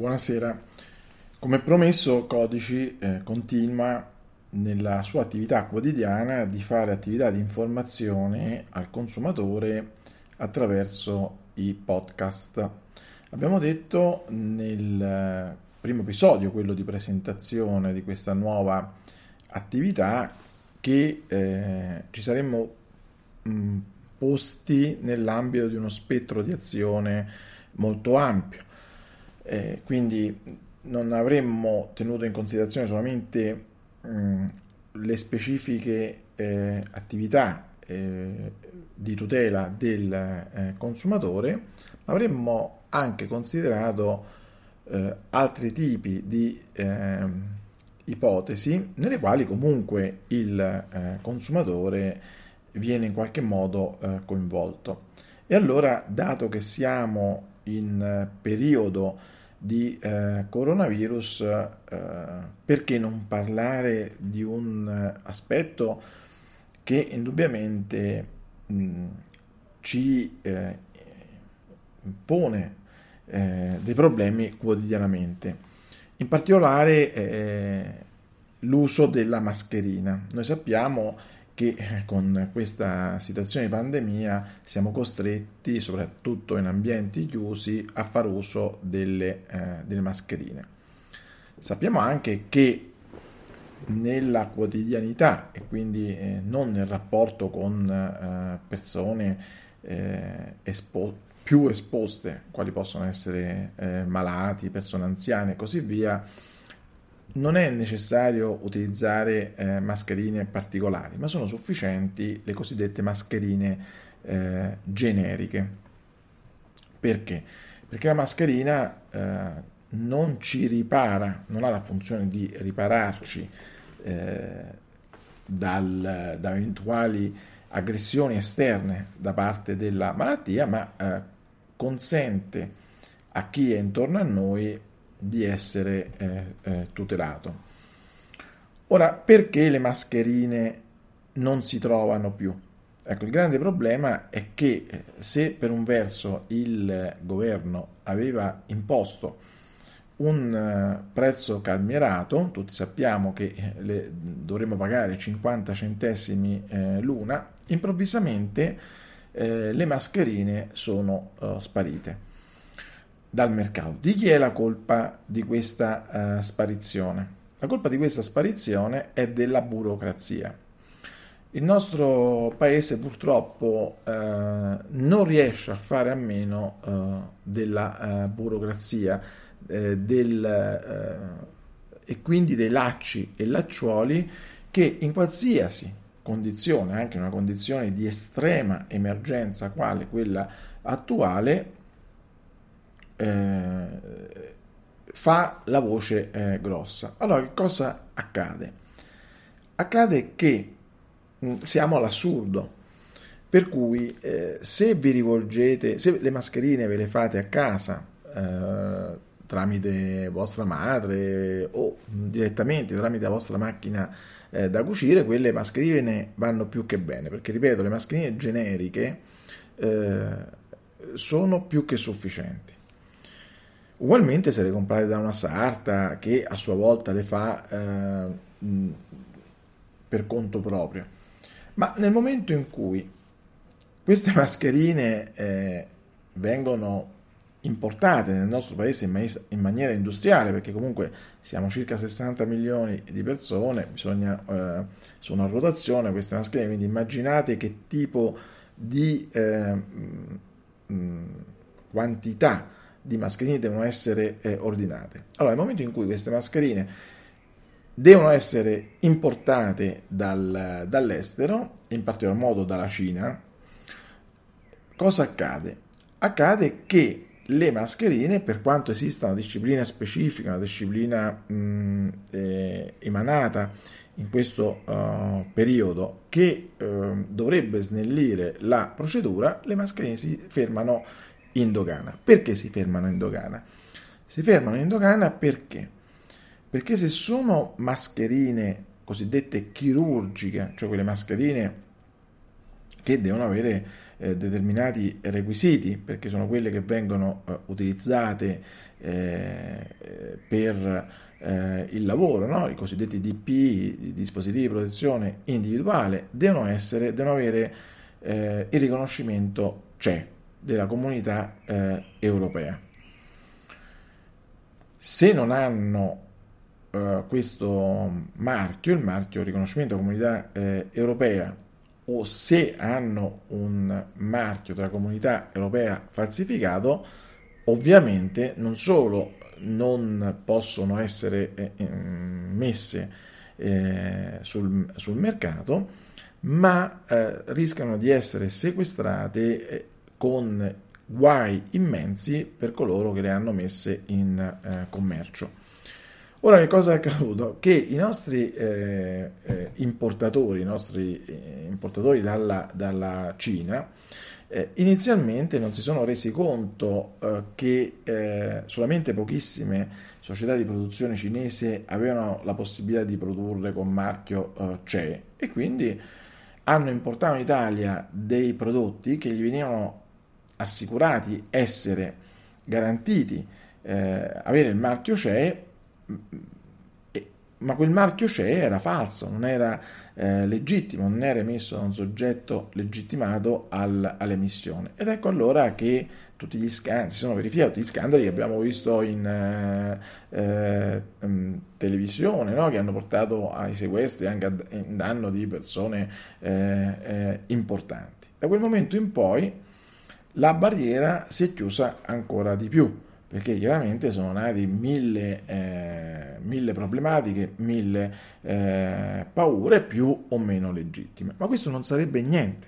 Buonasera. Come promesso, Codici eh, continua nella sua attività quotidiana di fare attività di informazione al consumatore attraverso i podcast. Abbiamo detto nel primo episodio, quello di presentazione di questa nuova attività, che eh, ci saremmo mh, posti nell'ambito di uno spettro di azione molto ampio. Eh, quindi non avremmo tenuto in considerazione solamente mh, le specifiche eh, attività eh, di tutela del eh, consumatore, ma avremmo anche considerato eh, altri tipi di ehm, ipotesi nelle quali comunque il eh, consumatore viene in qualche modo eh, coinvolto. E allora, dato che siamo in periodo di eh, coronavirus, eh, perché non parlare di un aspetto che indubbiamente mh, ci eh, pone eh, dei problemi quotidianamente. In particolare eh, l'uso della mascherina. Noi sappiamo che eh, con questa situazione di pandemia siamo costretti, soprattutto in ambienti chiusi, a far uso delle, eh, delle mascherine. Sappiamo anche che nella quotidianità e quindi eh, non nel rapporto con eh, persone eh, espo- più esposte, quali possono essere eh, malati, persone anziane e così via, non è necessario utilizzare eh, mascherine particolari, ma sono sufficienti le cosiddette mascherine eh, generiche. Perché? Perché la mascherina eh, non ci ripara, non ha la funzione di ripararci eh, dal, da eventuali aggressioni esterne da parte della malattia, ma eh, consente a chi è intorno a noi di essere eh, eh, tutelato. Ora, perché le mascherine non si trovano più? Ecco, il grande problema è che eh, se per un verso il governo aveva imposto un eh, prezzo calmierato, tutti sappiamo che eh, le, dovremmo pagare 50 centesimi eh, l'una, improvvisamente eh, le mascherine sono uh, sparite dal mercato. Di chi è la colpa di questa uh, sparizione? La colpa di questa sparizione è della burocrazia. Il nostro paese purtroppo uh, non riesce a fare a meno uh, della burocrazia del, e quindi dei lacci e lacciuoli che in qualsiasi condizione, anche in una condizione di estrema emergenza quale quella attuale, eh, fa la voce eh, grossa. Allora, che cosa accade? Accade che mh, mm, siamo all'assurdo, per cui eh, se vi rivolgete, se le mascherine ve le fate a casa eh, tramite vostra madre o direttamente tramite la vostra macchina eh, da cucire, quelle mascherine vanno più che bene, perché ripeto, le mascherine generiche eh, sono più che sufficienti. Ugualmente se le comprate da una sarta che a sua volta le fa eh, per conto proprio. Ma nel momento in cui queste mascherine eh, vengono importate nel nostro paese in, ma- in, maniera industriale, perché comunque siamo circa 60 milioni di persone, bisogna, eh, sono a rotazione queste mascherine, quindi immaginate che tipo di eh, mh, quantità di mascherine devono essere eh, ordinate. Allora, nel momento in cui queste mascherine devono essere importate dal, dall'estero, in particolar modo dalla Cina, cosa accade? Accade che le mascherine, per quanto esista una disciplina specifica, una disciplina mh, eh, emanata in questo uh, periodo che uh, dovrebbe snellire la procedura, le mascherine si fermano in dogana. Perché si fermano in dogana? Si fermano in dogana perché? Perché se sono mascherine cosiddette chirurgiche, cioè quelle mascherine che devono avere eh, determinati requisiti, perché sono quelle che vengono eh, utilizzate eh, per eh, il lavoro, no? i cosiddetti DPI, dispositivi di protezione individuale, devono, essere, devono avere eh, il riconoscimento CE della comunità eh, europea. Se non hanno eh, questo marchio, il marchio riconoscimento comunità eh, europea, o se hanno un marchio della comunità europea falsificato, ovviamente non solo non possono essere eh, messe eh, sul, sul, mercato, ma eh, rischiano di essere sequestrate eh, con guai immensi per coloro che le hanno messe in eh, commercio. Ora che cosa è accaduto? Che i nostri eh, eh, importatori, i nostri eh, importatori dalla, dalla Cina, eh, inizialmente non si sono resi conto eh, che eh, solamente pochissime società di produzione cinese avevano la possibilità di produrre con marchio CE e quindi hanno importato in Italia dei prodotti che gli venivano assicurati essere garantiti, avere il marchio CE ma quel marchio CE era falso, non era eh, legittimo, non era emesso da un soggetto legittimato al, all'emissione. Ed ecco allora che tutti gli scandali, si sono verificati gli scandali che abbiamo visto in eh, eh, televisione, no? che hanno portato ai sequestri anche a, in danno di persone eh, eh, importanti. Da quel momento in poi la barriera si è chiusa ancora di più perché chiaramente sono nati mille, eh, mille problematiche, mille eh, paure più o meno legittime. Ma questo non sarebbe niente,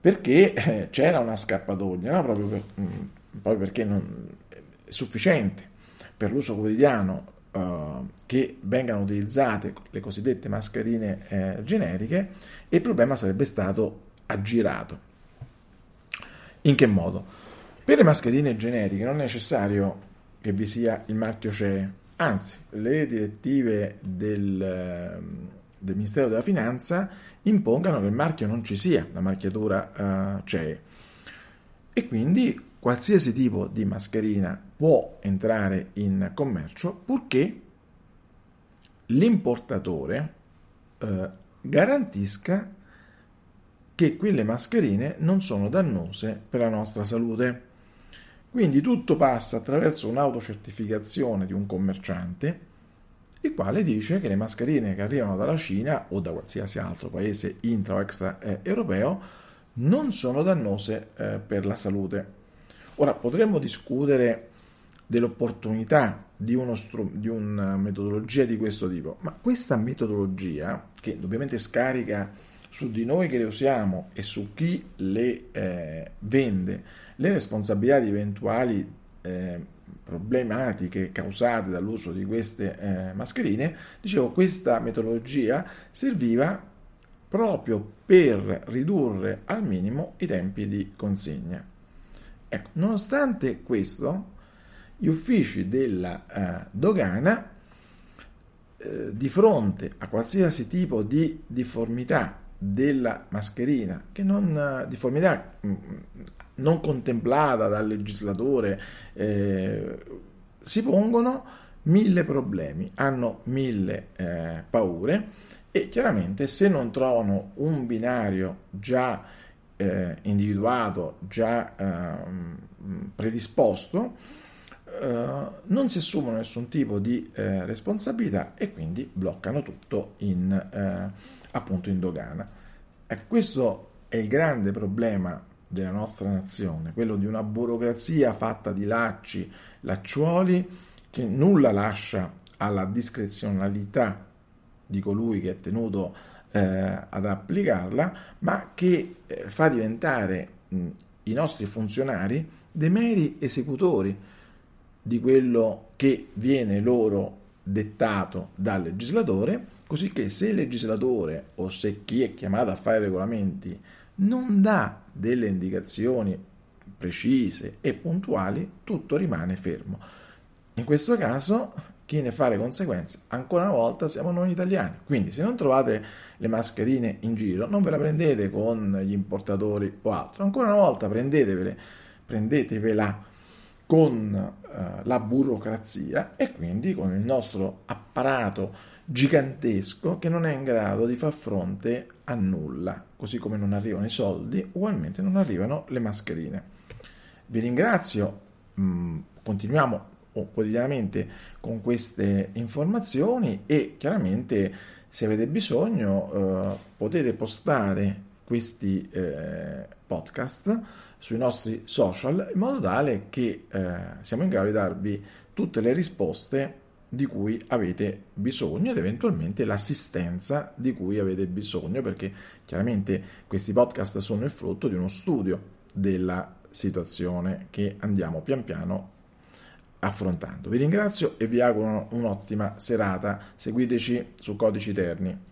perché eh, c'era una scappatoia, no? proprio, per, mh, mm, proprio, perché non, è sufficiente per l'uso quotidiano Uh, che vengano utilizzate le cosiddette mascherine eh, generiche e il problema sarebbe stato aggirato. In che modo? Per le mascherine generiche non è necessario che vi sia il marchio CE, anzi le direttive del, ehm, del Ministero della Finanza impongano che il marchio non ci sia, la marchiatura uh, CE. E quindi qualsiasi tipo di mascherina può entrare in commercio purché l'importatore uh, garantisca che quelle mascherine non sono dannose per la nostra salute. Quindi tutto passa attraverso un'autocertificazione di un commerciante, il quale dice che le mascherine che arrivano dalla Cina o da qualsiasi altro paese intra o extra eh, europeo non sono dannose eh, per la salute. Ora potremmo discutere dell'opportunità di, stru- di, una metodologia di questo tipo, ma questa metodologia, che ovviamente scarica su di noi che le usiamo e su chi le eh, vende, le responsabilità di eventuali eh, problematiche causate dall'uso di queste eh, mascherine, dicevo, questa metodologia serviva proprio per ridurre al minimo i tempi di consegna. Ecco, nonostante questo, gli uffici della eh, dogana, eh, di fronte a qualsiasi tipo di difformità della mascherina, che non difformità mm, non contemplata dal legislatore, eh, si pongono mille problemi, hanno mille eh, paure e chiaramente se non trovano un binario già eh, individuato, già ehm, predisposto, eh, non si assumono nessun tipo di eh, responsabilità e quindi bloccano tutto in, eh, appunto in dogana. E questo è il grande problema della nostra nazione, quello di una burocrazia fatta di lacci, lacciuoli, che nulla lascia alla discrezionalità di colui che è tenuto eh, ad applicarla, ma che eh, fa diventare mh, i nostri funzionari dei meri esecutori di quello che viene loro dettato dal legislatore, così che se il legislatore o se chi è chiamato a fare regolamenti non dà delle indicazioni precise e puntuali, tutto rimane fermo. In questo caso chi ne fa le conseguenze ancora una volta siamo noi italiani. Quindi se non trovate le mascherine in giro, non ve la prendete con gli importatori o altro. Ancora una volta prendetevele, prendetevela con eh, la burocrazia e quindi con il nostro apparato gigantesco che non è in grado di far fronte a nulla, così come non arrivano i soldi, ugualmente non arrivano le mascherine. Vi ringrazio, mm, continuiamo quotidianamente con queste informazioni e chiaramente se avete bisogno eh, potete postare questi eh, podcast sui nostri social in modo tale che eh, siamo in grado di darvi tutte le risposte di cui avete bisogno ed eventualmente l'assistenza di cui avete bisogno perché chiaramente questi podcast sono il frutto di uno studio della situazione che andiamo pian piano affrontando. Vi ringrazio e vi auguro un'ottima serata. Seguiteci su Codici Terni.